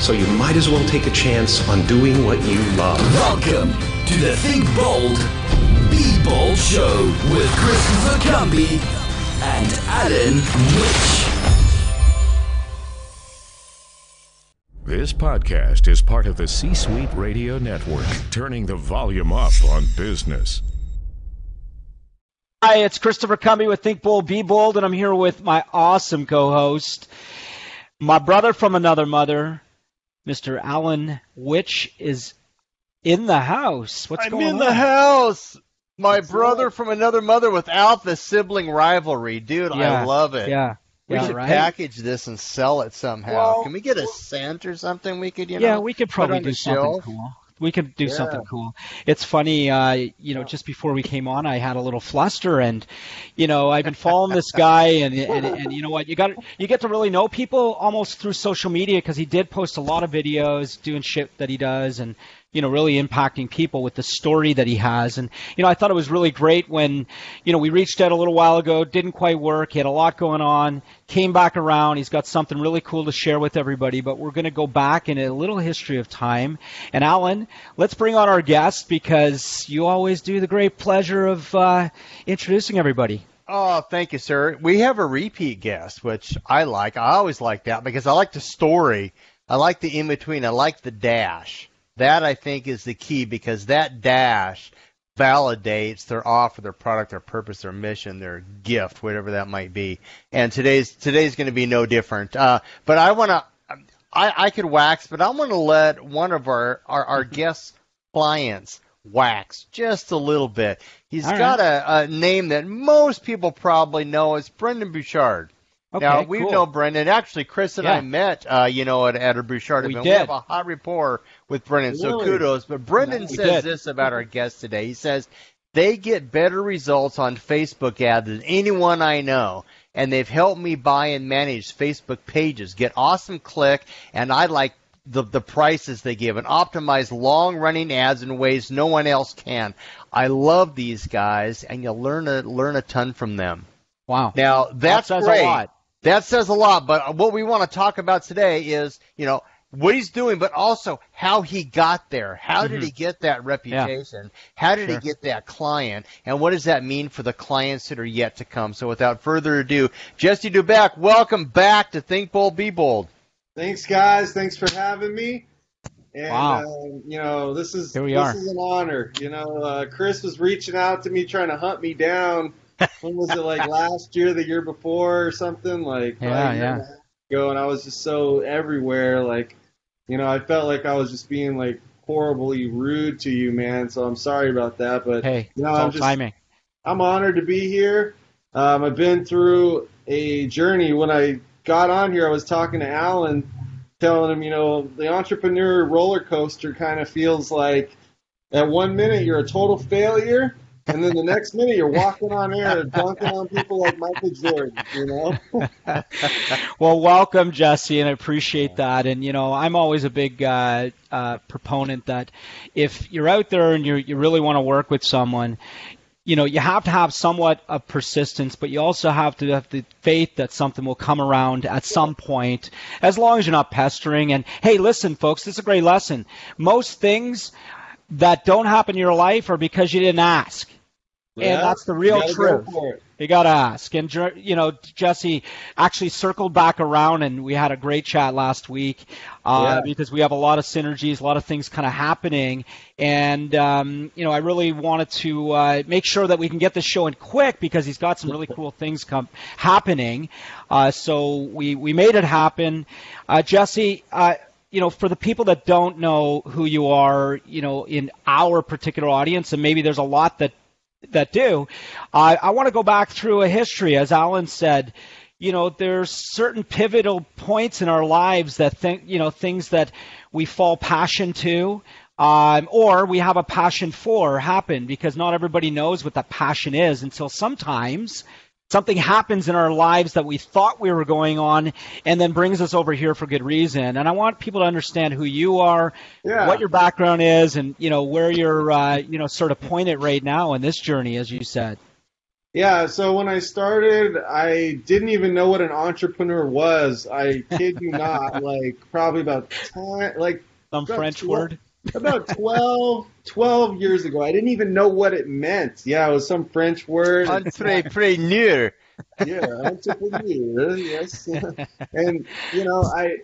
So you might as well take a chance on doing what you love. Welcome to the Think Bold, Be Bold Show with Christopher Cumby and Alan Witch. This podcast is part of the C Suite Radio Network, turning the volume up on business. Hi, it's Christopher Cumby with Think Bold, Be Bold, and I'm here with my awesome co-host, my brother from another mother, Mr. Alan Witch is in the house. What's I'm going on? in the house. My brother from another mother without the sibling rivalry, dude. Yeah, I love it. Yeah. We yeah, should right? package this and sell it somehow. Well, Can we get a scent or something? We could, you yeah, know, we could probably do the something cool. We could do Yeah. something cool. It's funny, uh, you know, just before we came on, I had a little fluster, and you know, I've been following this guy, and and, and you know what, you got you get to really know people almost through social media because he did post a lot of videos doing shit that he does, and you know, really impacting people with the story that he has. And, you know, I thought it was really great when, you know, we reached out a little while ago, didn't quite work. He had a lot going on, came back around. He's got something really cool to share with everybody, but we're going to go back in a little history of time. And Alan, let's bring on our guest because you always do the great pleasure of uh, introducing everybody. Oh, thank you, sir. We have a repeat guest, which I like. I always like that because I like the story. I like the in between. I like the dash. That I think is the key because that dash validates their offer, their product, their purpose, their mission, their gift, whatever that might be. And today's today's going to be no different. Uh, but I want to. I, I could wax, but I'm going to let one of our our, our guest clients wax just a little bit. He's All got a, a name that most people probably know. It's Brendon Burchard. Okay, now we cool. know Brendon. Actually, Chris and I met, uh, you know, at, at a Burchard We event. did. We have a hot rapport with Brendon, so kudos. But Brendon says did. this about our guest today. He says they get better results on Facebook ads than anyone I know, and they've helped me buy and manage Facebook pages, get awesome click, and I like the the prices they give and optimize long running ads in ways no one else can. I love these guys, and you'll learn a learn a ton from them. Wow. Now that's that great. A lot. That says a lot. But what we want to talk about today is, you know, what he's doing, but also how he got there. How did Mhm. he get that reputation? How did Sure. he get that client? And what does that mean for the clients that are yet to come? So without further ado, Jesse Doubek, welcome back to Think Bold, Be Bold. Thanks, guys. Thanks for having me. And Wow. um, you know, this is Here we this are. is an honor. You know, uh, Chris was reaching out to me trying to hunt me down. When was it like last year, the year before, or something like? Yeah, yeah. and a half Ago, and I was just so everywhere. Like, you know, I felt like I was just being like horribly rude to you, man. So I'm sorry about that. But Hey, you know, I'm just timing. I'm honored to be here. Um, I've been through a journey. When I got on here, I was talking to Alan, telling him, you know, the entrepreneur roller coaster kind of feels like at one minute you're a total failure, and then the next minute you're walking on air dunking on people like Michael Jordan, you know? Well, welcome, Jesse, and I appreciate that. And you know, I'm always a big uh, uh, proponent that if you're out there and you you really want to work with someone, you know, you have to have somewhat of persistence, but you also have to have the faith that something will come around at some point, as long as you're not pestering. And hey, listen, folks, this is a great lesson. Most things that don't happen in your life are because you didn't ask. Yeah, and that's the real truth. Go you got to ask. And, you know, Jesse actually circled back around and we had a great chat last week uh, yeah. because we have a lot of synergies, a lot of things kind of happening. And, um, you know, I really wanted to uh, make sure that we can get this show in quick because he's got some really cool things come, happening. Uh, so we, we made it happen. Uh, Jesse, uh, you know, for the people that don't know who you are, you know, in our particular audience, and maybe there's a lot that that do, I, I want to go back through a history, as Alan said. You know, there's certain pivotal points in our lives that think, you know, things that we fall passion to, um, or we have a passion for happen because not everybody knows what that passion is until sometimes something happens in our lives that we thought we were going on and then brings us over here for good reason. And i want people to understand who you are yeah. what your background is and you know where you're uh, you know sort of pointed right now in this journey as you said. Yeah so when i started i didn't even know what an entrepreneur was. I kid you not like probably about 10 like some french 12, word about 12, 12 years ago. I didn't even know what it meant. Yeah, it was some French word. Entrepreneur. yeah, entrepreneur. Yes. and you know, I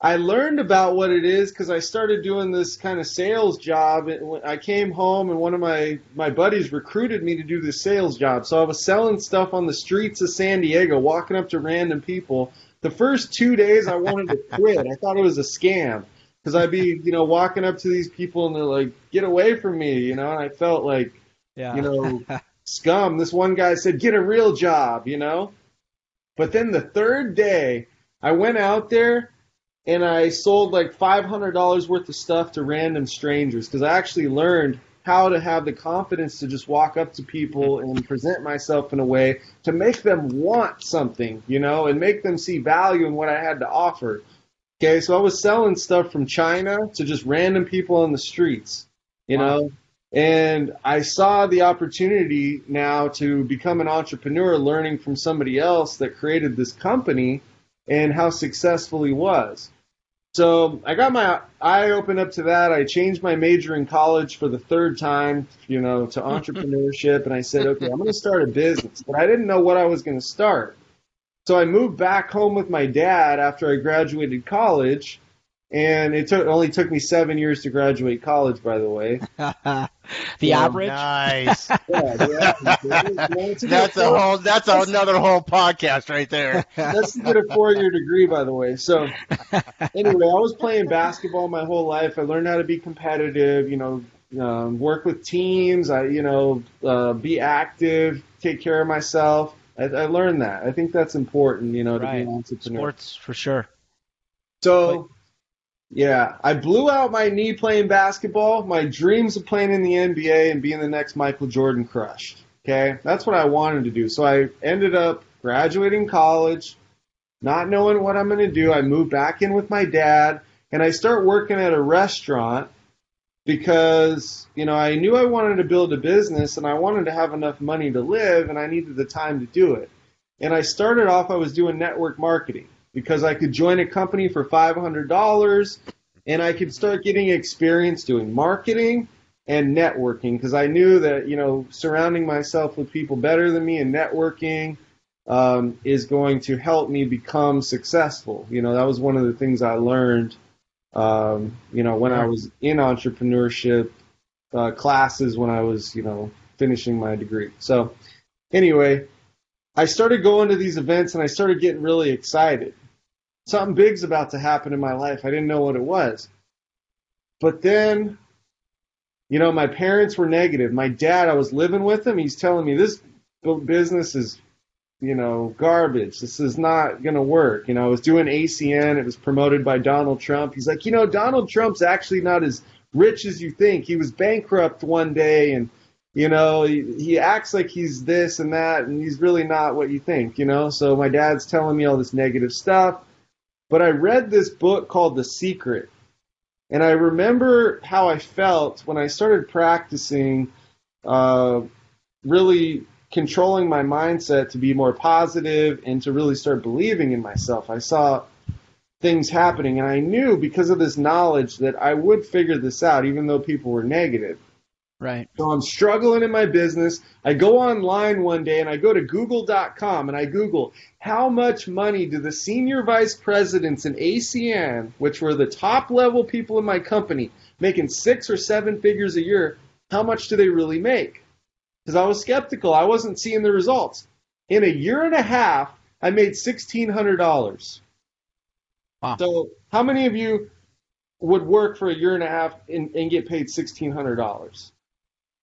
I learned about what it is because I started doing this kind of sales job. I came home and one of my my buddies recruited me to do this sales job. So I was selling stuff on the streets of San Diego, walking up to random people. The first two days, I wanted to quit. I thought it was a scam because I'd be, you know, walking up to these people and they're like, "Get away from me," you know, and I felt like, yeah. you know, scum. This one guy said, "Get a real job," you know. But then the third day, I went out there and I sold like five hundred dollars worth of stuff to random strangers because I actually learned how to have the confidence to just walk up to people and present myself in a way to make them want something, you know, and make them see value in what I had to offer. Okay, so I was selling stuff from China to just random people on the streets, you wow. know, and I saw the opportunity now to become an entrepreneur, learning from somebody else that created this company and how successful he was. So I got my eye opened up to that. I changed my major in college for the third time, you know, to entrepreneurship, and I said, okay, I'm going to start a business, but I didn't know what I was going to start. So I moved back home with my dad after I graduated college, and it took only took me seven years to graduate college. By the way, the average. Nice. yeah, the average. that's a whole. That's another whole podcast right there. That's to get a four-year degree, by the way. So, anyway, I was playing basketball my whole life. I learned how to be competitive. You know, um, work with teams. I, you know, uh, be active, take care of myself. I, I learned that. I think that's important, you know, right. to be an entrepreneur. Sports for sure. So, yeah, I blew out my knee playing basketball. My dreams of playing in the NBA and being the next Michael Jordan crushed. Okay, that's what I wanted to do. So I ended up graduating college, not knowing what I'm going to do. I moved back in with my dad, and I start working at a restaurant because you know I knew I wanted to build a business and I wanted to have enough money to live and I needed the time to do it. And I started off I was doing network marketing because I could join a company for $500 and I could start getting experience doing marketing and networking because I knew that you know surrounding myself with people better than me and networking um, is going to help me become successful. You know that was one of the things I learned um, you know, when I was in entrepreneurship uh, classes, when I was, you know, finishing my degree. So, anyway, I started going to these events and I started getting really excited. Something big's about to happen in my life. I didn't know what it was. But then, you know, my parents were negative. My dad, I was living with him. He's telling me this business is you know, garbage. This is not going to work. You know, I was doing ACN. It was promoted by Donald Trump. He's like, you know, Donald Trump's actually not as rich as you think. He was bankrupt one day and, you know, he, he acts like he's this and that and he's really not what you think, you know? So my dad's telling me all this negative stuff. But I read this book called The Secret. And I remember how I felt when I started practicing uh, really controlling my mindset to be more positive and to really start believing in myself. I saw things happening and I knew because of this knowledge that I would figure this out even though people were negative. Right. So I'm struggling in my business. I go online one day and I go to google.com and I Google how much money do the senior vice presidents in ACN, which were the top level people in my company, making six or seven figures a year, how much do they really make? Because I was skeptical. I wasn't seeing the results. In a year and a half, I made $1,600. Wow. So, how many of you would work for a year and a half and, and get paid $1,600?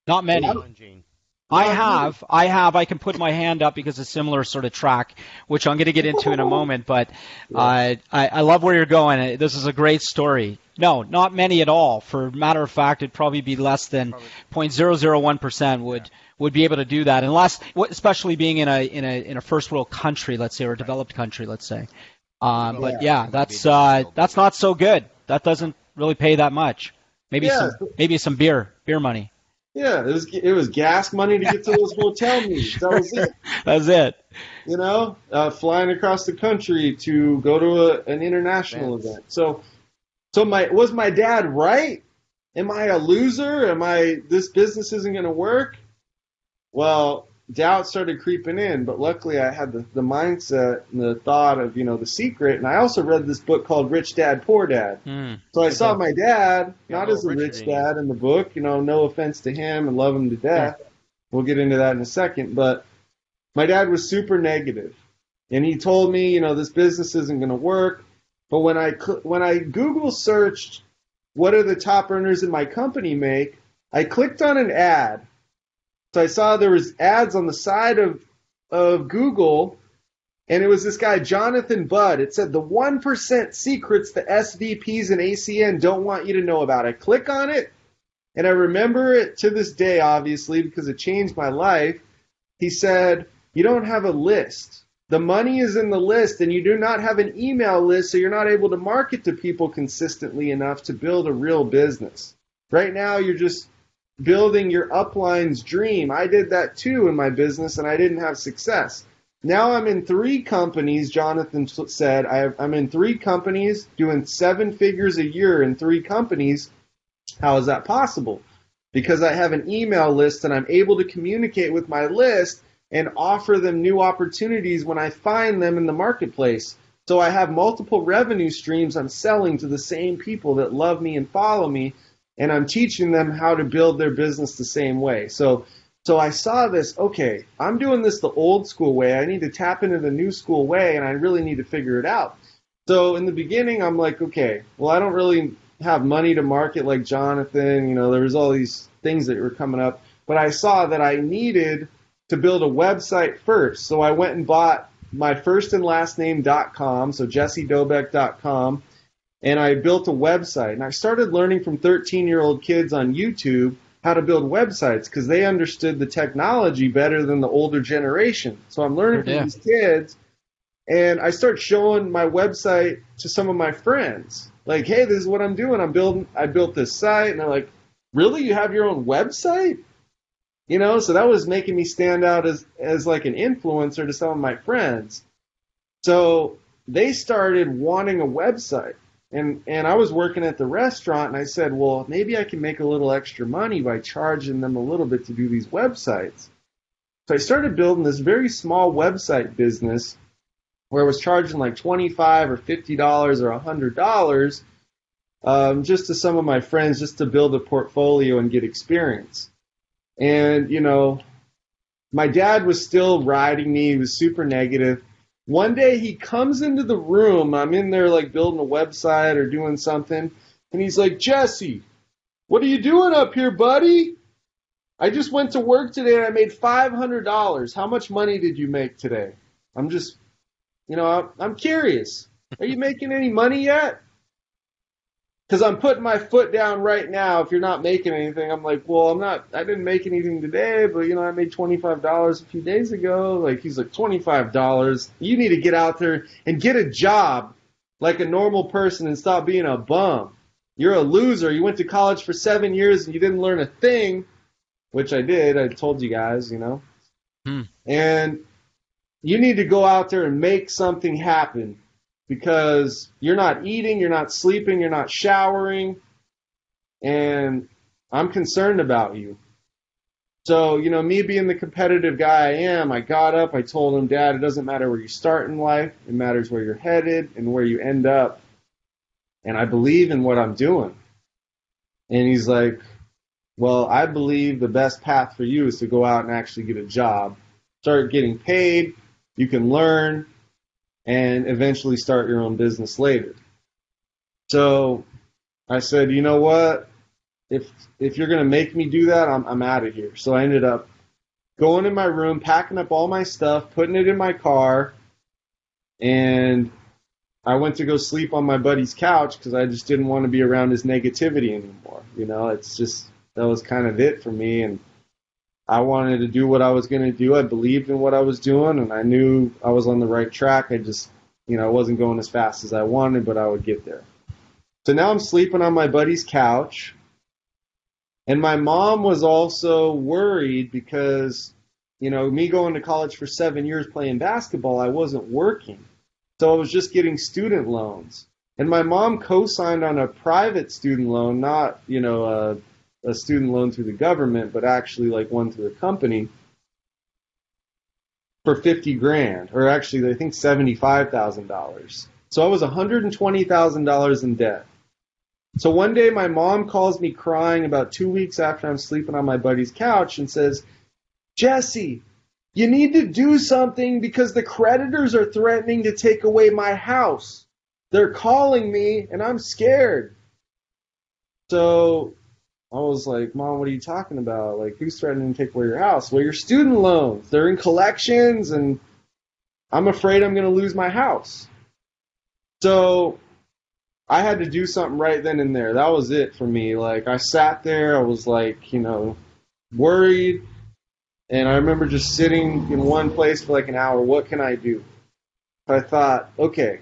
Not many. Challenging. I have, I have. I can put my hand up because it's a similar sort of track, which I'm going to get into in a moment. But uh, I, I love where you're going. This is a great story. No, not many at all. For matter of fact, it'd probably be less than 0.001 percent would would be able to do that, unless, especially being in a in a in a first world country, let's say, or a developed country, let's say. Um, but yeah, that's uh, that's not so good. That doesn't really pay that much. Maybe Yeah. some maybe some beer beer money. Yeah, it was it was gas money to get to those hotel meetings. That was it. That's it. You know, uh, flying across the country to go to a, an international event. So, so my was my dad right? Am I a loser? Am I this business isn't going to work? Well, doubt started creeping in, but luckily I had the, the mindset and the thought of you know the secret, and I also read this book called Rich Dad Poor Dad. Mm. So I saw my dad, not as a rich richer than you. dad in the book, you know, no offense to him and love him to death. We'll get into that in a second, but my dad was super negative. And he told me, you know, this business isn't going to work. But when I when I Google searched what are the top earners in my company make, I clicked on an ad. So I saw there was ads on the side of of Google and it was this guy, Jonathan Budd. It said the 1% secrets the SVPs and ACN don't want you to know about. I click on it, and I remember it to this day, obviously, because it changed my life. He said, You don't have a list. The money is in the list, and you do not have an email list, so you're not able to market to people consistently enough to build a real business. Right now, you're just building your upline's dream. I did that too in my business, and I didn't have success. Now I'm in three companies, Jonathan said. I I'm in three companies doing seven figures a year in three companies. How is that possible? Because I have an email list and I'm able to communicate with my list and offer them new opportunities when I find them in the marketplace. So I have multiple revenue streams I'm selling to the same people that love me and follow me, and I'm teaching them how to build their business the same way. So so I saw this, okay, I'm doing this the old school way. I need to tap into the new school way and I really need to figure it out. So in the beginning I'm like, okay, well I don't really have money to market like Jonathan, you know, there was all these things that were coming up, but I saw that I needed to build a website first. So I went and bought my first and last name.com, so jessedoubek.com, and I built a website. And I started learning from 13 year old kids on YouTube how to build websites because they understood the technology better than the older generation. So I'm learning from did. these kids, and I start showing my website to some of my friends. Like, hey, this is what I'm doing. I'm building. I built this site, and they're like, really? You have your own website? You know, so that was making me stand out as as like an influencer to some of my friends. So they started wanting a website. And and I was working at the restaurant and I said, "Well, maybe I can make a little extra money by charging them a little bit to do these websites." So I started building this very small website business where I was charging like 25 or 50 dollars or a 100 dollars um, just to some of my friends just to build a portfolio and get experience. And you know, my dad was still riding me. He was super negative. One day he comes into the room. I'm in there like building a website or doing something, and he's like, Jesse, what are you doing up here, buddy? I just went to work today and I made five hundred dollars. How much money did you make today? I'm just, you know, I'm curious. Are you making any money yet? Because I'm putting my foot down right now. If you're not making anything, I'm like, well, I'm not. I didn't make anything today, but you know, I made twenty five dollars a few days ago. Like he's like twenty five dollars. You need to get out there and get a job like a normal person and stop being a bum. You're a loser. You went to college for seven years and you didn't learn a thing, which I did. I told you guys, you know. Hmm. And you need to go out there and make something happen because you're not eating, you're not sleeping, you're not showering, and I'm concerned about you. So, you know, me being the competitive guy I am, I got up, I told him, Dad, it doesn't matter where you start in life, it matters where you're headed and where you end up. And I believe in what I'm doing. And he's like, Well, I believe the best path for you is to go out and actually get a job, start getting paid, you can learn, and eventually start your own business later. So I said, You know what? if if you're gonna make me do that, I'm I'm out of here. So I ended up going in my room, packing up all my stuff, putting it in my car, and I went to go sleep on my buddy's couch because I just didn't want to be around his negativity anymore. You know, it's just that was kind of it for me, and I wanted to do what I was going to do. I believed in what I was doing, and I knew I was on the right track. I just, you know, I wasn't going as fast as I wanted, but I would get there. So now I'm sleeping on my buddy's couch and my mom was also worried because, you know, me going to college for seven years playing basketball, I wasn't working. So I was just getting student loans. And my mom co signed on a private student loan, not, you know, a, a student loan through the government, but actually like one through a company for 50 grand, or actually, I think $75,000. So I was $120,000 in debt. So one day my mom calls me crying about two weeks after I'm sleeping on my buddy's couch and says, Jesse, you need to do something because the creditors are threatening to take away my house. They're calling me and I'm scared. So I was like, Mom, what are you talking about? Like, who's threatening to take away your house? Well, your student loans. They're in collections and I'm afraid I'm going to lose my house. So I had to do something right then and there. That was it for me. Like I sat there, I was like, you know, worried, and I remember just sitting in one place for like an hour. What can I do? I thought, okay,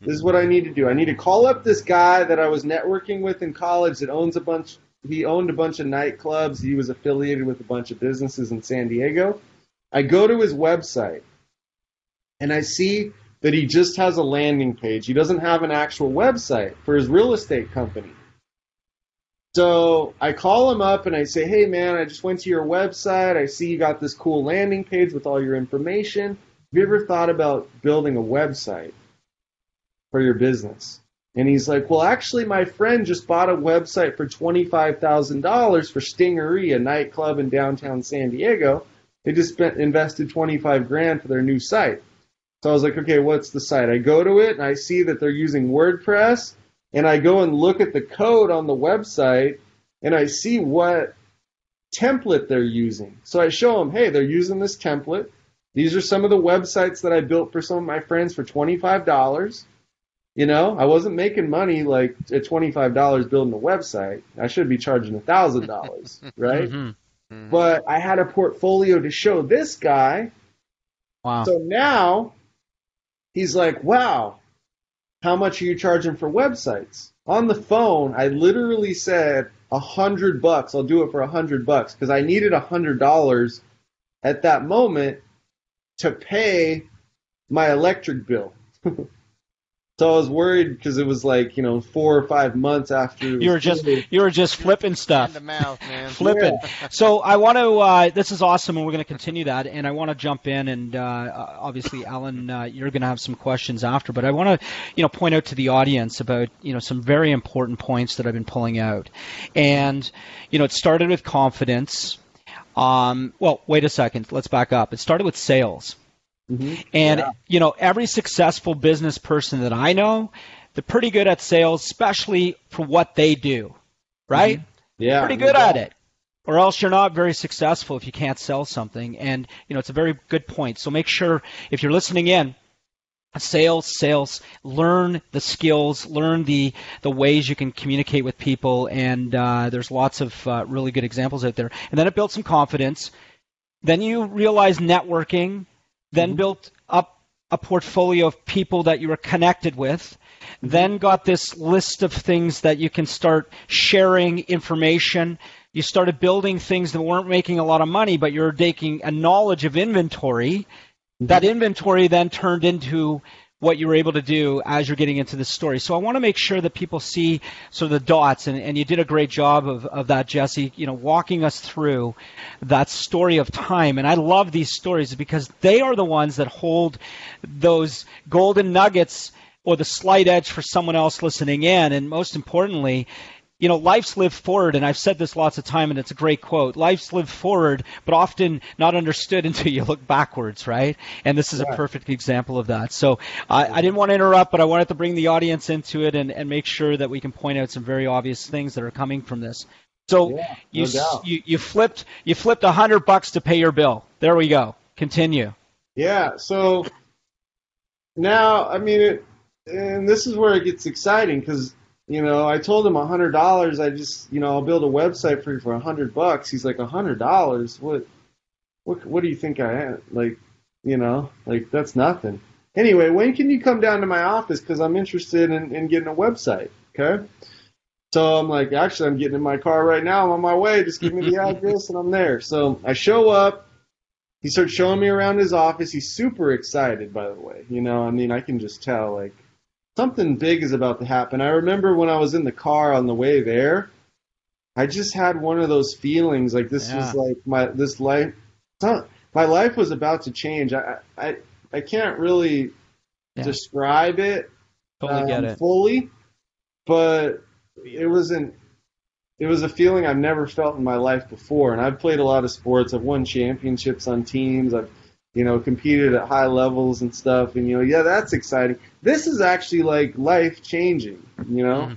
this is what I need to do. I need to call up this guy that I was networking with in college that owns a bunch. He owned a bunch of nightclubs. He was affiliated with a bunch of businesses in San Diego. I go to his website, and I see that he just has a landing page. He doesn't have an actual website for his real estate company. So I call him up and I say, hey man, I just went to your website. I see you got this cool landing page with all your information. Have you ever thought about building a website for your business? And he's like, well, actually, my friend just bought a website for $25,000 for Stingaree, a nightclub in downtown San Diego. They just spent, invested 25 grand for their new site. So I was like, okay, what's the site? I go to it and I see that they're using WordPress, and I go and look at the code on the website, and I see what template they're using. So I show them, hey, they're using this template. These are some of the websites that I built for some of my friends for $25. You know, I wasn't making money like at $25 building a website. I should be charging $1,000, right? mm-hmm. Mm-hmm. But I had a portfolio to show this guy. Wow. So now he's like, wow, how much are you charging for websites? On the phone, I literally said a hundred bucks. I'll do it for a hundred bucks because I needed a hundred dollars at that moment to pay my electric bill. So I was worried because it was like you know four or five months after you were just you were just flipping stuff, mouth, flipping. Yeah. So I want to. Uh, this is awesome, and we're going to continue that. And I want to jump in, and uh, obviously, Alan, uh, you're going to have some questions after. But I want to, you know, point out to the audience about you know some very important points that I've been pulling out, and you know, it started with confidence. Um, well, wait a second. Let's back up. It started with sales Mm-hmm. And yeah. you know, every successful business person that I know, they're pretty good at sales, especially for what they do. Right? Mm-hmm. Yeah. Pretty good at it. Or else you're not very successful if you can't sell something. And you know, it's a very good point. So make sure if you're listening in, sales sales learn the skills learn the the ways you can communicate with people and uh, there's lots of uh, really good examples out there and then it builds some confidence then you realize networking then mm-hmm. built up a portfolio of people that you were connected with, mm-hmm. then got this list of things that you can start sharing information. You started building things that weren't making a lot of money, but you're taking a knowledge of inventory. Mm-hmm. That inventory then turned into what you were able to do as you're getting into the story. So I want to make sure that people see sort of the dots, and, and you did a great job of, of that, Jesse, you know, walking us through that story of time. And I love these stories because they are the ones that hold those golden nuggets or the slight edge for someone else listening in. And most importantly, you know, life's lived forward, and I've said this lots of time, and it's a great quote. Life's lived forward, but often not understood until you look backwards, right? And this is a perfect example of that. So I, I didn't want to interrupt, but I wanted to bring the audience into it and, and make sure that we can point out some very obvious things that are coming from this. So Yeah, you, no you you flipped you flipped a hundred bucks to pay your bill. There we go. Continue. Yeah, so now, I mean, it, and this is where it gets exciting because, you know, I told him a hundred dollars. I just, you know, I'll build a website for you for a hundred bucks. He's like, a hundred dollars? What, what, what do you think I am? Like, you know, like that's nothing. Anyway, when can you come down to my office? Because I'm interested in, in getting a website. Okay. So I'm like, actually, I'm getting in my car right now. I'm on my way. Just give me the address and I'm there. So I show up. He starts showing me around his office. He's super excited, by the way. You know, I mean, I can just tell, like, something big is about to happen. I remember when I was in the car on the way there, I just had one of those feelings, like this was like my this life. My life was about to change. I I I can't really Yeah. describe it Totally get um, it. fully, but it wasn't. It was a feeling I've never felt in my life before, and I've played a lot of sports. I've won championships on teams. I've, you know, competed at high levels and stuff. And you know, yeah, that's exciting. This is actually like life changing. You know, mm-hmm.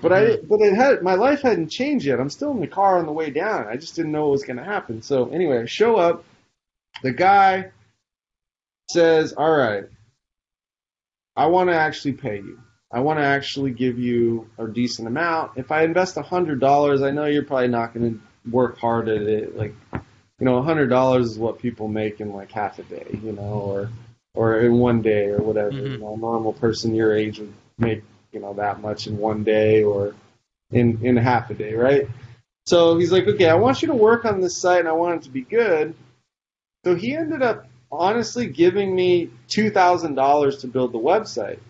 but I, mm-hmm. but it had my life hadn't changed yet. I'm still in the car on the way down. I just didn't know what was going to happen. So anyway, I show up. The guy says, "All right, I want to actually pay you. I want to actually give you a decent amount. If I invest a hundred dollars, I know you're probably not going to work hard at it. Like, you know, a hundred dollars is what people make in like half a day, you know, or or in one day or whatever. You mm-hmm. know, a normal person your age would make you know that much in one day or in in half a day, right? So he's like, okay, I want you to work on this site and I want it to be good. So he ended up honestly giving me two thousand dollars to build the website.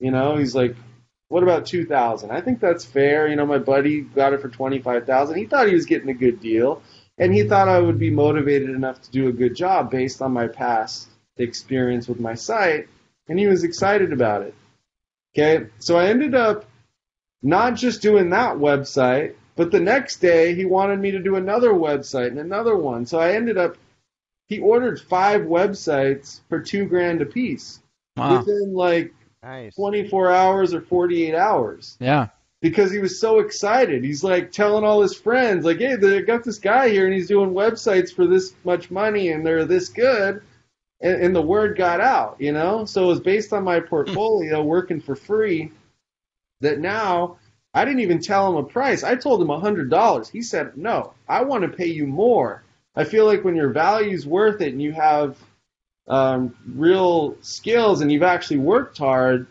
You know, he's like, "What about two thousand? I think that's fair." You know, my buddy got it for twenty five thousand. He thought he was getting a good deal, and he thought I would be motivated enough to do a good job based on my past experience with my site, and he was excited about it. Okay, so I ended up not just doing that website, but the next day he wanted me to do another website and another one. So I ended up he ordered five websites for two grand a piece Wow. within like Nice. 24 hours or 48 hours Yeah. Because he was so excited. He's like telling all his friends, like, "Hey, they got this guy here, and he's doing websites for this much money, and they're this good." And, and the word got out, you know. So it was based on my portfolio, working for free. That now I didn't even tell him a price. I told him a hundred dollars. He said, "No, I want to pay you more." I feel like when your value's worth it and you have um, real skills and you've actually worked hard,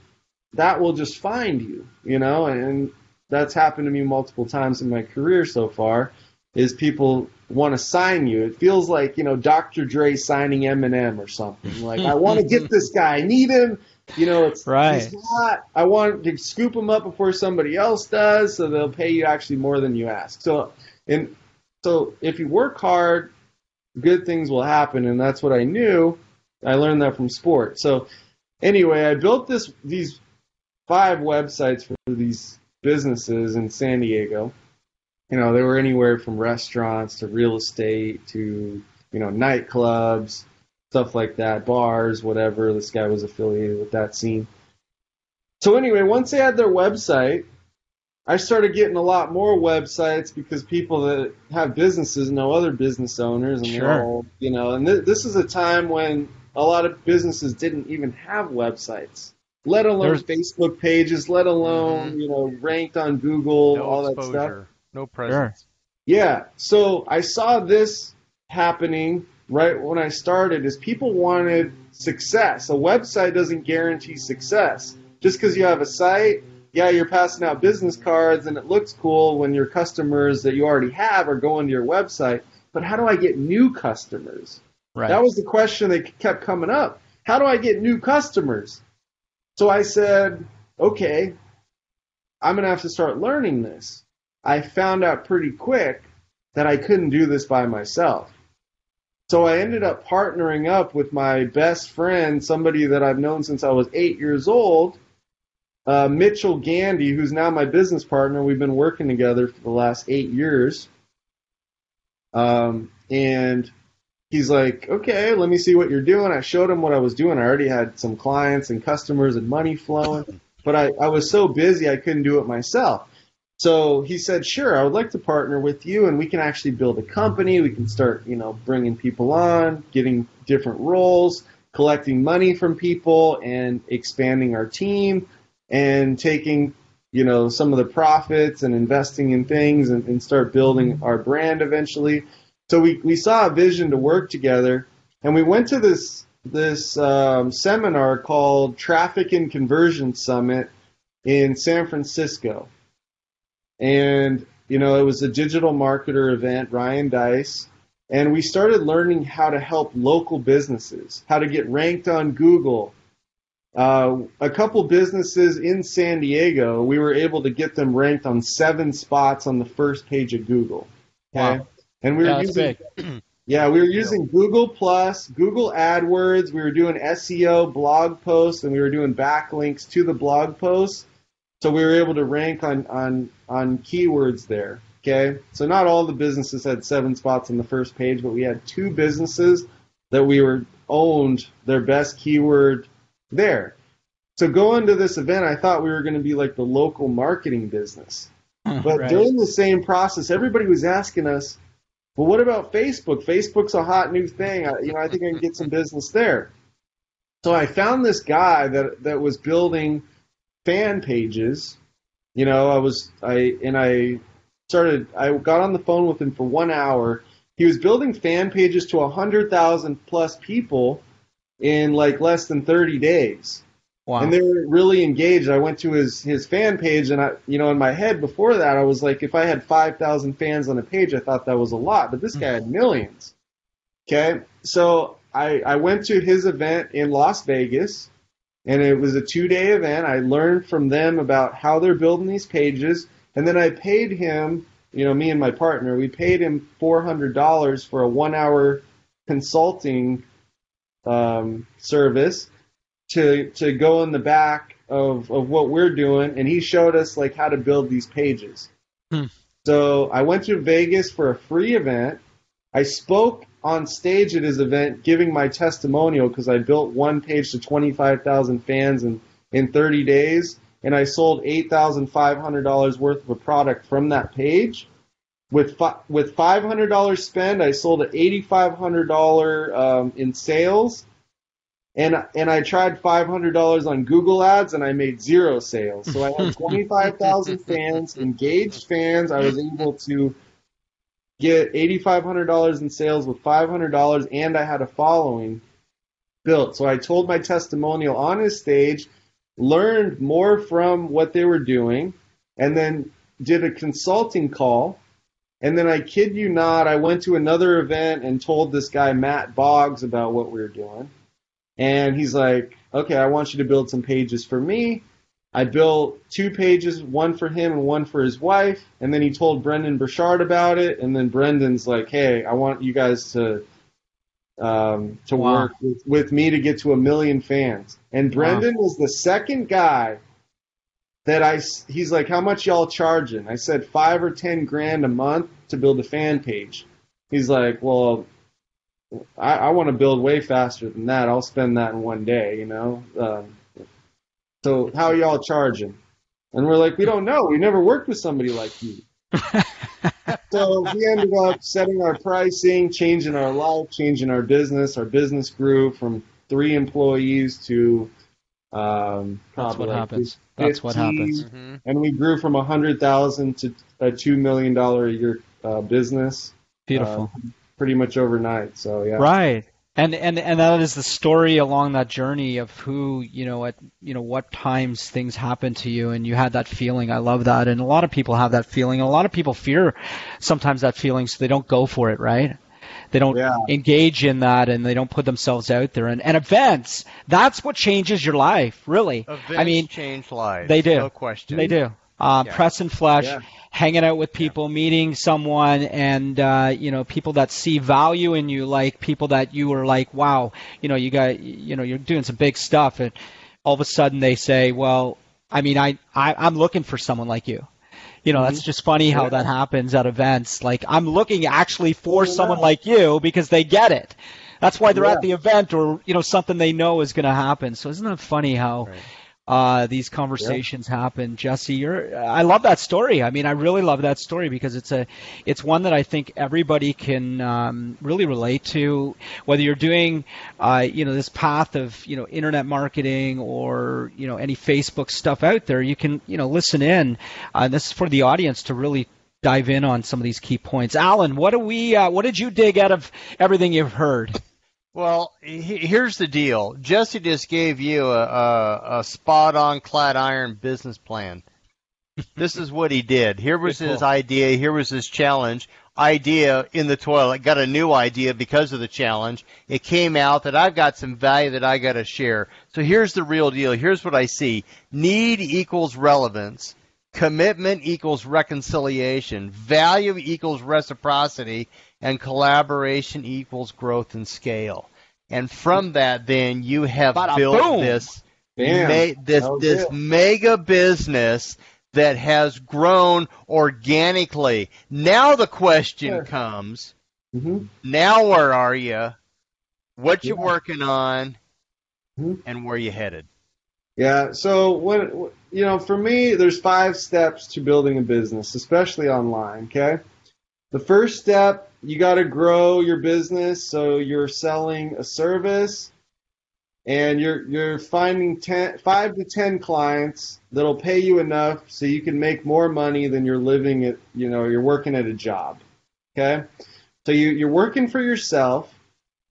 that will just find you, you know, and that's happened to me multiple times in my career so far. Is people want to sign you? It feels like you know Dr. Dre signing Eminem or something. Like I want to get this guy, I need him. You know, it's Right. he's not. I want to scoop him up before somebody else does, so they'll pay you actually more than you ask. So, and so if you work hard, good things will happen, and that's what I knew. I learned that from sport. So anyway, I built this these five websites for these businesses in San Diego. You know, they were anywhere from restaurants to real estate to you know nightclubs, stuff like that, bars, whatever. This guy was affiliated with that scene. So anyway, once they had their website, I started getting a lot more websites because people that have businesses know other business owners, and Sure. they're all, you know. And th- this is a time when a lot of businesses didn't even have websites, let alone There's- Facebook pages, let alone mm-hmm. you know ranked on Google, No all that stuff. exposure. No presence. Yeah. So I saw this happening right when I started is people wanted success. A website doesn't guarantee success. Just because you have a site, yeah, you're passing out business cards and it looks cool when your customers that you already have are going to your website. But how do I get new customers? Right. That was the question that kept coming up. How do I get new customers? So I said, okay, I'm going to have to start learning this. I found out pretty quick that I couldn't do this by myself. So I ended up partnering up with my best friend, somebody that I've known since I was eight years old, uh, Mitchell Gandy, who's now my business partner. We've been working together for the last eight years. Um, and he's like, okay, let me see what you're doing. I showed him what I was doing. I already had some clients and customers and money flowing, but I, I was so busy I couldn't do it myself. So he said, sure, I would like to partner with you and we can actually build a company. We can start, you know, bringing people on, getting different roles, collecting money from people and expanding our team and taking, you know, some of the profits and investing in things and, and start building our brand eventually. So we, we saw a vision to work together and we went to this this um, seminar called Traffic and Conversion Summit in San Francisco and you know it was a digital marketer event ryan Deiss. and we started learning how to help local businesses how to get ranked on google uh, a couple businesses in san diego we were able to get them ranked on seven spots on the first page of google okay Wow. And we Yeah, were that's using big. yeah we were using google plus google adwords we were doing seo blog posts and we were doing backlinks to the blog posts so we were able to rank on, on, on keywords there. Okay. So not all the businesses had seven spots on the first page, but we had two businesses that we were owned their best keyword there. So going to this event, I thought we were going to be like the local marketing business. Hmm. But Right. during the same process, everybody was asking us, well, what about Facebook? Facebook's a hot new thing. I, you know, I think I can get some business there. So I found this guy that that was building fan pages. You know, I was I and I started. I got on the phone with him for one hour. He was building fan pages to a hundred thousand plus people in like less than thirty days. Wow. And they were really engaged. I went to his his fan page, and I, you know, in my head before that, I was like, if I had five thousand fans on a page, I thought that was a lot. But this guy had millions. Okay, so I I went to his event in Las Vegas, and it was a two day event. I learned from them about how they're building these pages, and then I paid him. You know, me and my partner, we paid him four hundred dollars for a one hour consulting um, service to to go in the back of, of what we're doing, and he showed us like how to build these pages. Hmm. So I went to Vegas for a free event. I spoke on stage at his event, giving my testimonial because I built one page to twenty five thousand fans in in thirty days, and I sold eight thousand five hundred dollars worth of a product from that page. With fi- with five hundred dollars spend, I sold at eighty five hundred dollar um, in sales, and and I tried five hundred dollars on Google Ads, and I made zero sales. So I had twenty five thousand fans, engaged fans. I was able to get eighty five hundred dollars in sales with five hundred dollars, and I had a following built. So I told my testimonial on his stage, learned more from what they were doing, and then did a consulting call. And then I kid you not, I went to another event and told this guy Matt Boggs about what we were doing. And he's like, okay, I want you to build some pages for me. I built two pages, one for him and one for his wife. And then he told Brendon Burchard about it. And then Brendon's like, hey, I want you guys to um, to Wow. work with, with me to get to a million fans. And Brendon was the second guy that I he's like, how much y'all charging? I said five or ten grand a month to build a fan page. He's like, well, I, I want to build way faster than that. I'll spend that in one day, you know. Um, so how are y'all charging? And we're like, we don't know. We never worked with somebody like you. so we ended up setting our pricing, changing our life, changing our business. Our business grew from three employees to um, That's what like happens. That's what happens. Mm-hmm. And we grew from a hundred thousand to a two million dollar a year uh, business. Beautiful. uh, pretty much overnight. So yeah. Right. And, and and that is the story along that journey of who you know at you know what times things happen to you and you had that feeling. I love that, and a lot of people have that feeling. A lot of people fear sometimes that feeling, so they don't go for it. Right. They don't Yeah. engage in that and they don't put themselves out there. And, and events, that's what changes your life, really. Events I mean, change lives. they do. No question. They do. Um, Yeah. Press and flesh, Yeah. hanging out with people, meeting someone, and uh, you know people that see value in you, like people that you were like, wow, you know, you got, you know, you're doing some big stuff, and all of a sudden they say, well, I mean, I, I I'm looking for someone like you. You know, that's just funny how that happens at events. Like I'm looking actually for someone like you because they get it. That's why they're Yeah. at the event, or you know, something they know is going to happen. So isn't that funny how uh, these conversations happen? Jesse, you're I love that story. I mean, I really love that story because it's a it's one that I think everybody can um, really relate to. Whether you're doing uh, you know this path of you know internet marketing or you know any Facebook stuff out there, you can you know listen in. Uh, and this is for the audience to really dive in on some of these key points. Alan, what do we uh, what did you dig out of everything you've heard? Well, he- here's the deal. Jesse just gave you a, a, a spot on clad iron business plan. this is what he did. Here was Good his call. idea. Here was his challenge. Idea in the toilet. Got a new idea because of the challenge. It came out that I've got some value that I got to share. So here's the real deal. Here's what I see. Need equals relevance. Commitment equals reconciliation. Value equals reciprocity. And collaboration equals growth and scale. And from that, then you have Bada built boom. this ma- this this it. mega business that has grown organically. Now the question Sure. comes: hmm Now where are you? What you Yeah. working on? Mhm. And where you headed? Yeah. So when you know, for me, there's five steps to building a business, especially online. Okay. The first step, you got to grow your business, so you're selling a service, and you're you're finding ten, five to ten clients that'll pay you enough so you can make more money than you're living at. You know, you're working at a job. Okay. So you you're working for yourself.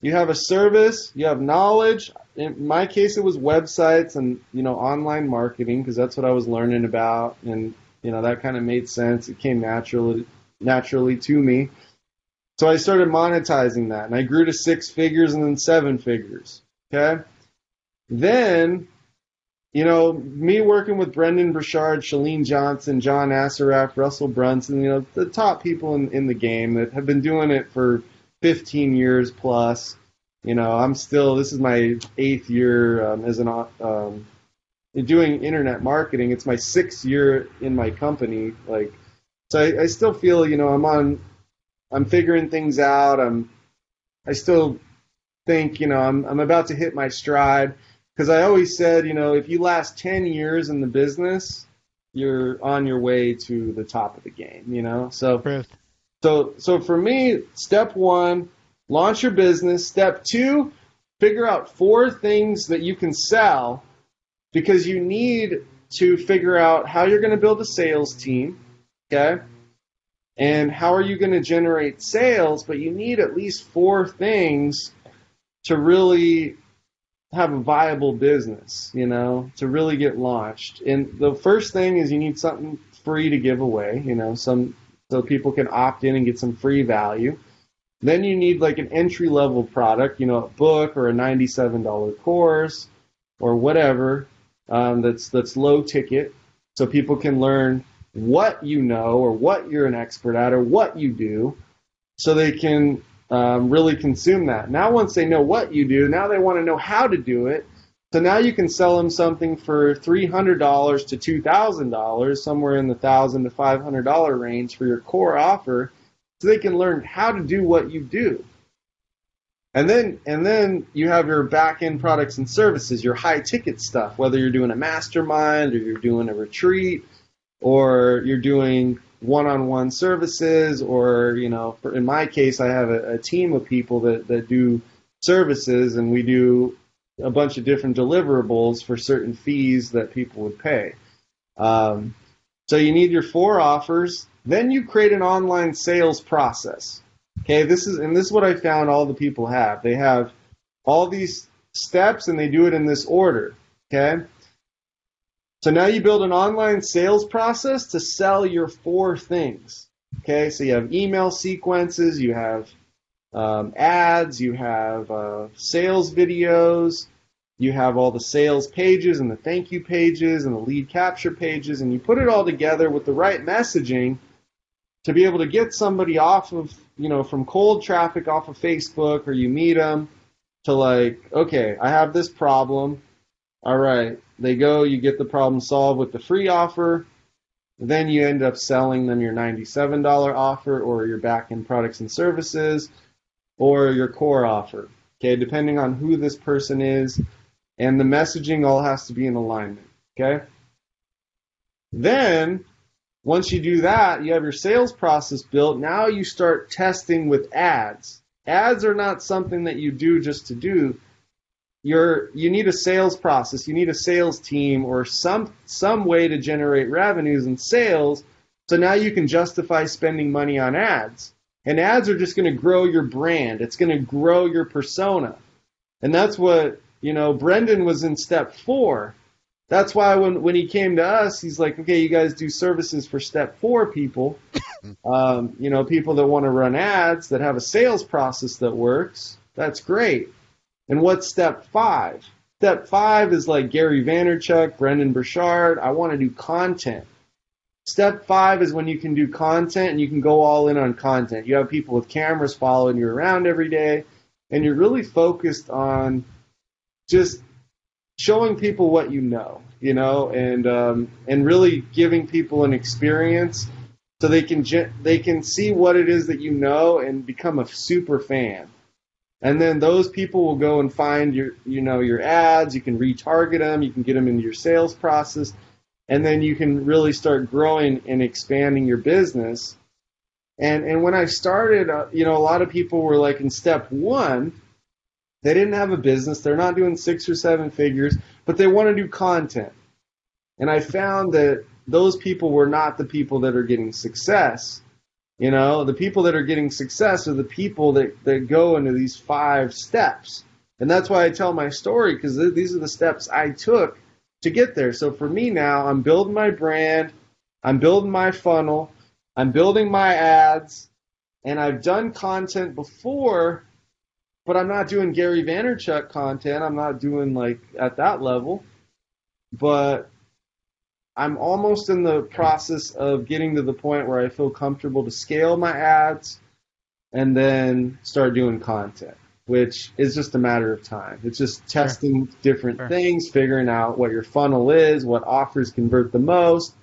You have a service. You have knowledge in my case it was websites and you know online marketing because that's what I was learning about and you know that kind of made sense it came naturally naturally to me so I started monetizing that and I grew to six figures and then seven figures okay then you know me working with Brendon Burchard Chalene Johnson John Assaraf Russell Brunson you know the top people in, in the game that have been doing it for 15 years plus you know, I'm still. This is my eighth year um, as an um, doing internet marketing. It's my sixth year in my company. Like, so I, I still feel, you know, I'm on. I'm figuring things out. I'm. I still think, you know, I'm. I'm about to hit my stride because I always said, you know, if you last ten years in the business, you're on your way to the top of the game. You know, so. So, so for me, step one, launch your business. Step two, figure out four things that you can sell because you need to figure out how you're going to build a sales team, okay? And how are you going to generate sales, but you need at least four things to really have a viable business, you know, to really get launched. And the first thing is you need something free to give away, you know, some so people can opt in and get some free value. Then you need like an entry level product, you know, a book or a $97 course or whatever um, that's that's low ticket, so people can learn what you know or what you're an expert at or what you do, so they can um, really consume that. Now, once they know what you do, now they want to know how to do it. So now you can sell them something for three hundred dollars to two thousand dollars, somewhere in the 1,000 to five hundred dollar range for your core offer, so they can learn how to do what you do. And then and then you have your back end products and services, your high ticket stuff, whether you're doing a mastermind or you're doing a retreat or you're doing one on one services or, you know, for, in my case I have a, a team of people that, that do services and we do a bunch of different deliverables for certain fees that people would pay. Um, so you need your four offers. Then you create an online sales process. Okay, this is and this is what I found all the people have. They have all these steps and they do it in this order. Okay. So now you build an online sales process to sell your four things. Okay, so you have email sequences, you have um, ads, you have uh, sales videos, you have all the sales pages and the thank you pages and the lead capture pages, and you put it all together with the right messaging to be able to get somebody off of, you know, from cold traffic off of Facebook or you meet them to like, okay, I have this problem. All right, they go, you get the problem solved with the free offer. Then you end up selling them your $97 offer or your back end products and services or your core offer. Okay, depending on who this person is, and the messaging all has to be in alignment. Okay? Then, once you do that, you have your sales process built. Now you start testing with ads. Ads are not something that you do just to do. You're, you need a sales process, you need a sales team, or some some way to generate revenues and sales. So now you can justify spending money on ads. And ads are just going to grow your brand. It's going to grow your persona. And that's what you know, Brendon was in step four. That's why when, when he came to us, he's like, okay, you guys do services for step four people. Um, you know, people that want to run ads that have a sales process that works. That's great. And what's step five? Step five is like Gary Vaynerchuk, Brendon Burchard. I want to do content. Step five is when you can do content and you can go all in on content. You have people with cameras following you around every day, and you're really focused on just showing people what you know, you know, and um, and really giving people an experience so they can they can see what it is that you know and become a super fan. And then those people will go and find your you know your ads. You can retarget them. You can get them into your sales process, and then you can really start growing and expanding your business. And and when I started, uh, you know, a lot of people were like in step one they didn't have a business. They're not doing six or seven figures, but they want to do content. And I found that those people were not the people that are getting success. You know, the people that are getting success are the people that, that go into these five steps. And that's why I tell my story because th- these are the steps I took to get there. So for me now, I'm building my brand, I'm building my funnel, I'm building my ads, and I've done content before but I'm not doing Gary Vaynerchuk content. I'm not doing like at that level, but I'm almost in the process of getting to the point where I feel comfortable to scale my ads and then start doing content, which is just a matter of time. It's just testing sure. different sure. things, figuring out what your funnel is, what offers convert the most.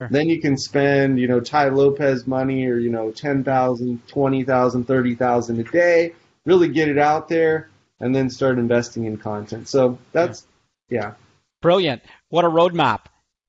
Sure. Then you can spend, you know, Tai Lopez money or, you know, 10,000, 20,000, 30,000 a day really get it out there, and then start investing in content. So that's yeah. yeah. Brilliant. What a roadmap.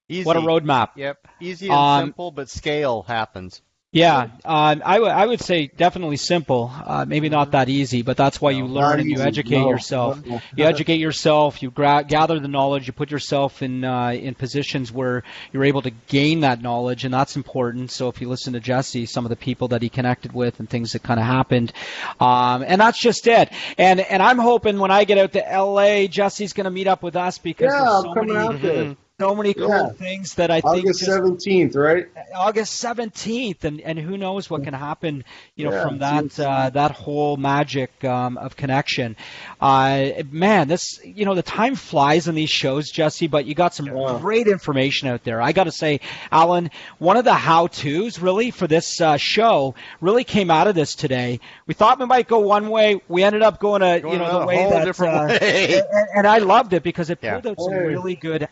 Easy. What a roadmap. Yep. Easy and um, simple, but scale happens. Yeah, um, I, w- I would say definitely simple. Uh, maybe not that easy, but that's why you learn and you educate no. yourself. You educate yourself. You gra- gather the knowledge. You put yourself in uh, in positions where you're able to gain that knowledge, and that's important. So if you listen to Jesse, some of the people that he connected with and things that kind of happened, um, and that's just it. And and I'm hoping when I get out to L.A., Jesse's going to meet up with us because yeah, there's so I'm coming many, out there so many cool yeah. things that I think August seventeenth, right? August seventeenth, and and who knows what can happen, you know, yeah, from that uh, that whole magic um, of connection. Uh, man, this you know the time flies in these shows, Jesse, but you got some yeah. great information out there. I got to say, Alan, one of the how tos really for this uh, show really came out of this today. We thought we might go one way, we ended up going a going you know the way that, uh, way. and, and, I loved it because it pulled out some really good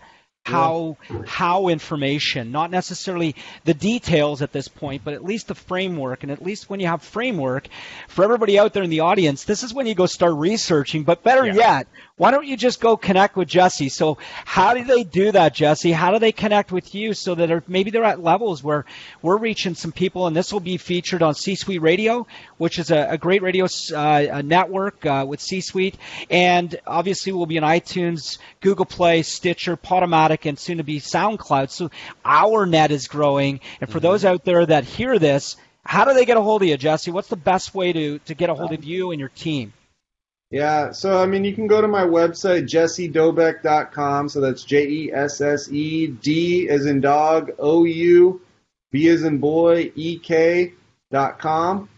how how information, not necessarily the details at this point, but at least the framework. And at least when you have framework, for everybody out there in the audience, this is when you go start researching. But better yeah. yet, why don't you just go connect with Jesse? So how do they do that, Jesse? How do they connect with you so that maybe they're at levels where we're reaching some people, and this will be featured on C-Suite Radio, which is a, a great radio uh, network uh, with C-Suite, and obviously we'll be on iTunes, Google Play, Stitcher, Podomatic, and soon to be SoundCloud. So our net is growing, and for mm-hmm. those out there that hear this, how do they get a hold of you, Jesse? What's the best way to, to get a hold of you and your team? Yeah, so I mean, you can go to my website, jessedoubek.com. So that's J E S S E D as in dog, O U, B as in boy, E K dot com.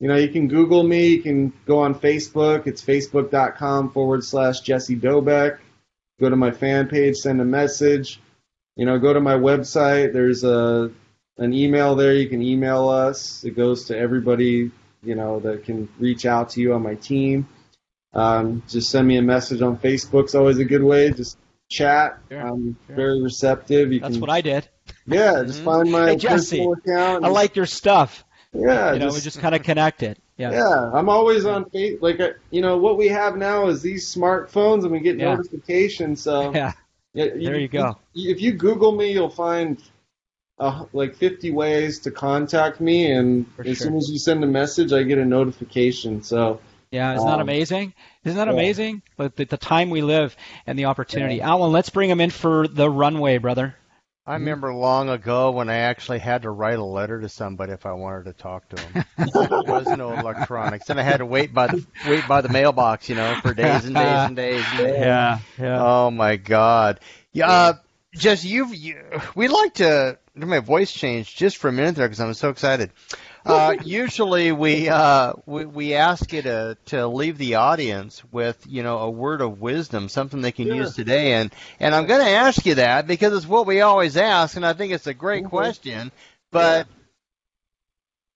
you know, you can Google me. You can go on Facebook. It's facebook.com forward slash Jesse Doubek. Go to my fan page, send a message. You know, go to my website. There's a an email there. You can email us. It goes to everybody you know that can reach out to you on my team. Um, just send me a message on Facebook's always a good way. Just chat. Sure, I'm sure. very receptive. You That's can, what I did. Yeah, just find my Hey, Jesse, personal account. I like your stuff. Yeah, you know, we just kind of connected. Yeah. Yeah, I'm always on Facebook. Like, uh, you know, what we have now is these smartphones, and we get Yeah. notifications. So, Yeah. yeah, There you go. If you Google me, you'll find uh, like 50 ways to contact me, and For as sure. soon as you send a message, I get a notification. So, Yeah, isn't that Um, amazing? Isn't that yeah. amazing? But the, the time we live and the opportunity. Alan, let's bring him in for the runway, brother. I remember long ago when I actually had to write a letter to somebody if I wanted to talk to them. there was no electronics, and I had to wait by the wait by the mailbox, you know, for days and days and days. And days. Yeah, yeah. Oh my God. Yeah. Uh, just you've you, we like to. My voice changed just for a minute there because I'm so excited. Uh, usually we, uh, we we ask you to to leave the audience with you know a word of wisdom, something they can Sure. use today, and and I'm going to ask you that because it's what we always ask, and I think it's a great question, but.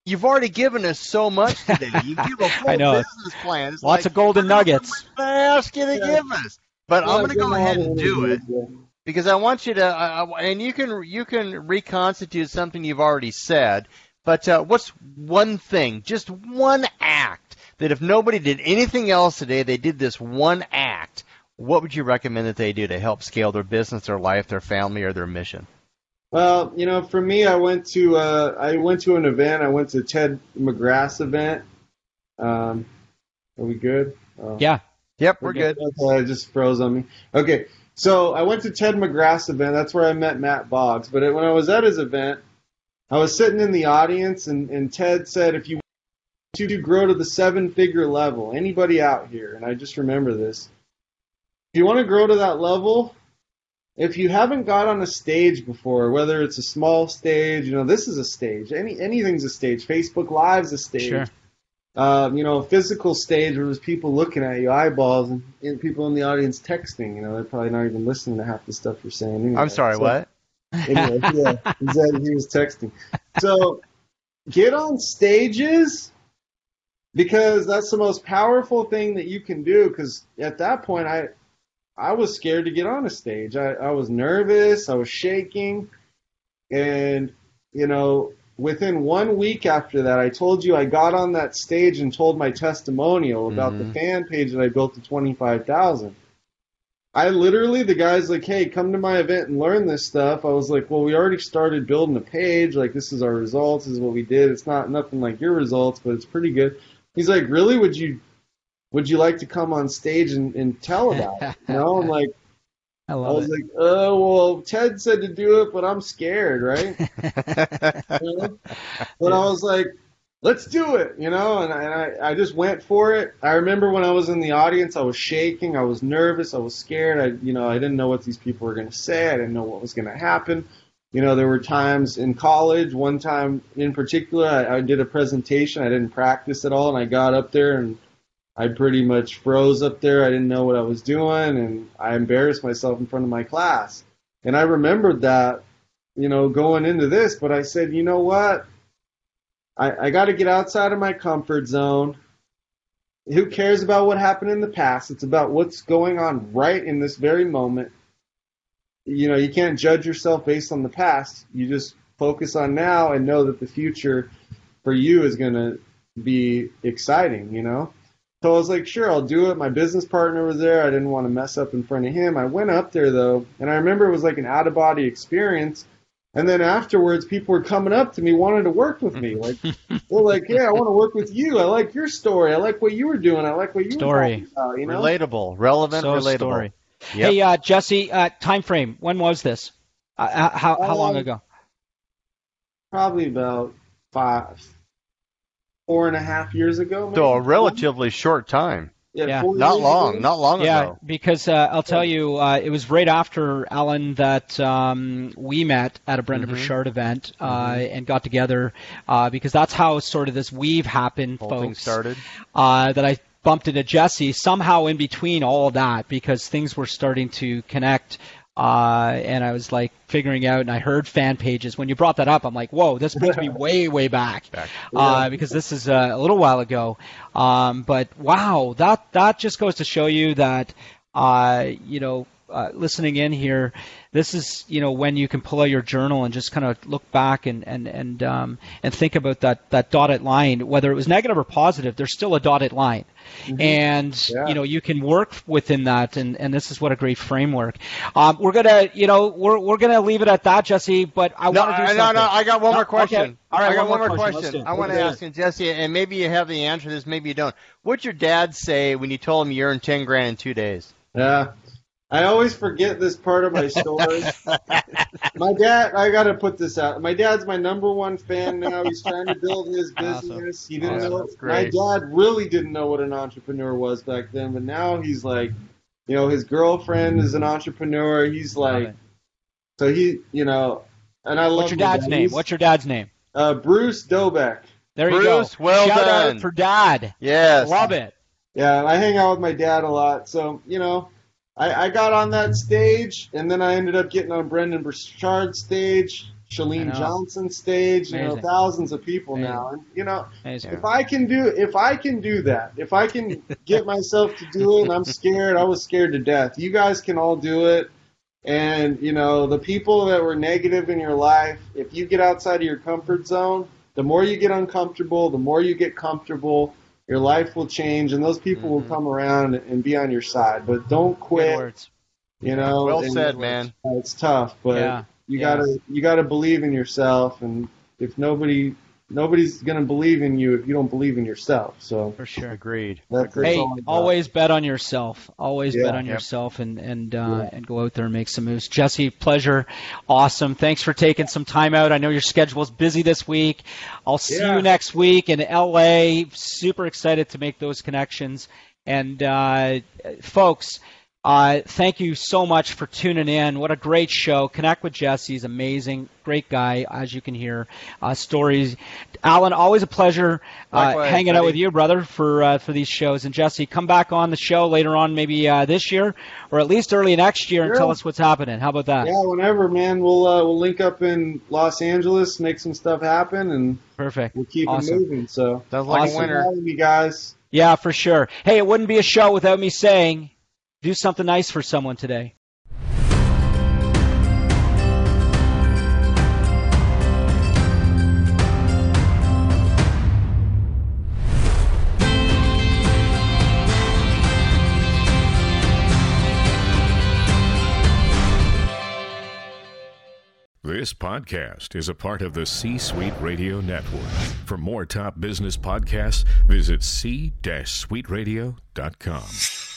You've already given us so much today. You give a full I know. business plan. It's Lots like, of golden nuggets. I ask you to give us, but I'm going to go ahead and do it because I want you to, I- and you can you can reconstitute something you've already said. But uh, what's one thing, just one act that if nobody did anything else today, they did this one act. What would you recommend that they do to help scale their business, their life, their family, or their mission? Well, you know, for me, I went to uh, I went to an event. I went to Ted McGrath's event. Um, are we good? Oh. Yeah. Yep, we're good. Okay, it just froze on me. Okay, so I went to Ted McGrath's event. That's where I met Matt Boggs. But when I was at his event, I was sitting in the audience, and, and Ted said, "If you want to grow to the seven-figure level, anybody out here?" And I just remember this. If you want to grow to that level, if you haven't got on a stage before, whether it's a small stage, you know, this is a stage. Any anything's a stage. Facebook Live's a stage. Sure. Um, you know, a physical stage where there's people looking at you, eyeballs, and, and people in the audience texting. You know, they're probably not even listening to half the stuff you're saying. Anyway. I'm sorry, So- what? Anyway, yeah, he said he was texting. So get on stages because that's the most powerful thing that you can do. Because at that point, I I was scared to get on a stage. I, I was nervous. I was shaking, and you know, within one week after that, I told you I got on that stage and told my testimonial about the Mhm. fan page that I built to twenty five thousand. I literally, the guy's like, hey, come to my event and learn this stuff. I was like, well, we already started building a page. Like, this is our results. This is what we did. It's not nothing like your results, but it's pretty good. He's like, really? Would you, would you like to come on stage and, and tell about it? You know, I'm like, I I was it. like, oh, well, Ted said to do it, but I'm scared, right? You know? But I was like, let's do it, you know, and I, and I, I just went for it. I remember when I was in the audience, I was shaking, I was nervous, I was scared. I, you know, I didn't know what these people were going to say. I didn't know what was going to happen. You know, there were times in college, one time in particular, I, I did a presentation. I didn't practice at all, and I got up there and I pretty much froze up there. I didn't know what I was doing, and I embarrassed myself in front of my class. And I remembered that, you know, going into this, but I said, you know what? I, I got to get outside of my comfort zone. Who cares about what happened in the past? It's about what's going on right in this very moment. You know, you can't judge yourself based on the past. You just focus on now and know that the future for you is going to be exciting, you know? So I was like, sure, I'll do it. My business partner was there. I didn't want to mess up in front of him. I went up there though, and I remember it was like an out of body experience. And then afterwards, people were coming up to me wanting to work with me. Like, they're like, yeah, I want to work with you. I like your story. I like what you were doing. I like what you Story. were talking about. You know, Relatable, relevant, So relatable. story. Yep. Hey, uh, Jesse, uh, time frame. When was this? Uh, how how long Um, ago? probably about five, four and a half years ago. Maybe. So a relatively short time. Yeah. Not long, not long yeah, ago. because uh, I'll tell you, uh, it was right after Alan that um, we met at a Brendon Mhm. Burchard event uh, and got together uh, because that's how sort of this weave happened, Whole folks. thing started. Uh, that I bumped into Jesse somehow in between all of that because things were starting to connect. Uh, and I was like figuring out, and I heard fan pages. When you brought that up, I'm like, whoa, this brings me way, way back, Uh, because this is uh, a little while ago. Um, but wow, that that just goes to show you that, uh, you know, uh, listening in here, this is you know when you can pull out your journal and just kind of look back and and and um, and think about that that dotted line, whether it was negative or positive. There's still a dotted line, and Yeah. you know you can work within that, and and this is what a great framework. Um, we're gonna you know we're we're gonna leave it at that, Jesse. But I No, want to do I- something. no, no. I got one No? more question. Okay. All right, I got one one more more question. Question. I want to ask you, Jesse, and maybe you have the answer to this, maybe you don't. What'd your dad say when you told him you earned ten grand in two days? Yeah. I always forget this part of my story. my dad, I got to put this out. My dad's my number one fan now. He's trying to build his Awesome. business. He didn't Awesome. know. That's My dad really didn't know what an entrepreneur was back then, but now he's like, you know, his girlfriend is an entrepreneur. He's like, so he, you know, and I love What's your my dad's dad. name? He's, What's your dad's name? uh, Bruce Doubek. There you go. Bruce, well Shout done. out for dad. Yes. Love it. Yeah, I hang out with my dad a lot, so you know, I, I got on that stage, and then I ended up getting on Brendon Burchard's stage, Chalene know. Johnson's stage, you know, thousands of people Amazing. now, and you know, Amazing. if I can do if I can do that, if I can get myself to do it, and I'm scared, I was scared to death. You guys can all do it. And you know, the people that were negative in your life, if you get outside of your comfort zone, the more you get uncomfortable, the more you get comfortable, your life will change and those people will mm-hmm. come around and be on your side. But don't quit, you know. Well said, man. It's tough, but Yeah, you yeah. gotta you gotta believe in yourself and if nobody nobody's gonna believe in you if you don't believe in yourself. So For sure. Agreed. that's, that's Hey, all I got. always bet on yourself. Always Yeah. bet on Yep. yourself and and uh, and go out there and make some moves. Jesse, pleasure, awesome. Thanks for taking some time out. I know your schedule's busy this week. I'll see Yeah. you next week in LA. Super excited to make those connections. And uh, folks, uh, thank you so much for tuning in. What a great show. Connect with Jesse. He's amazing. Great guy, as you can hear. Uh, stories. Alan, always a pleasure uh, Likewise, hanging out with you, brother, for uh, for these shows. And Jesse, come back on the show later on, maybe uh, this year or at least early next year, and tell us what's happening. How about that? Yeah, whenever, man. We'll uh, we'll link up in Los Angeles, make some stuff happen, and Perfect. we'll keep Awesome. it moving. So that's like Awesome. a winner. Having you guys. Yeah, for sure. Hey, it wouldn't be a show without me saying, do something nice for someone today. This podcast is a part of the C Suite Radio Network. For more top business podcasts, visit c-suiteradio.com.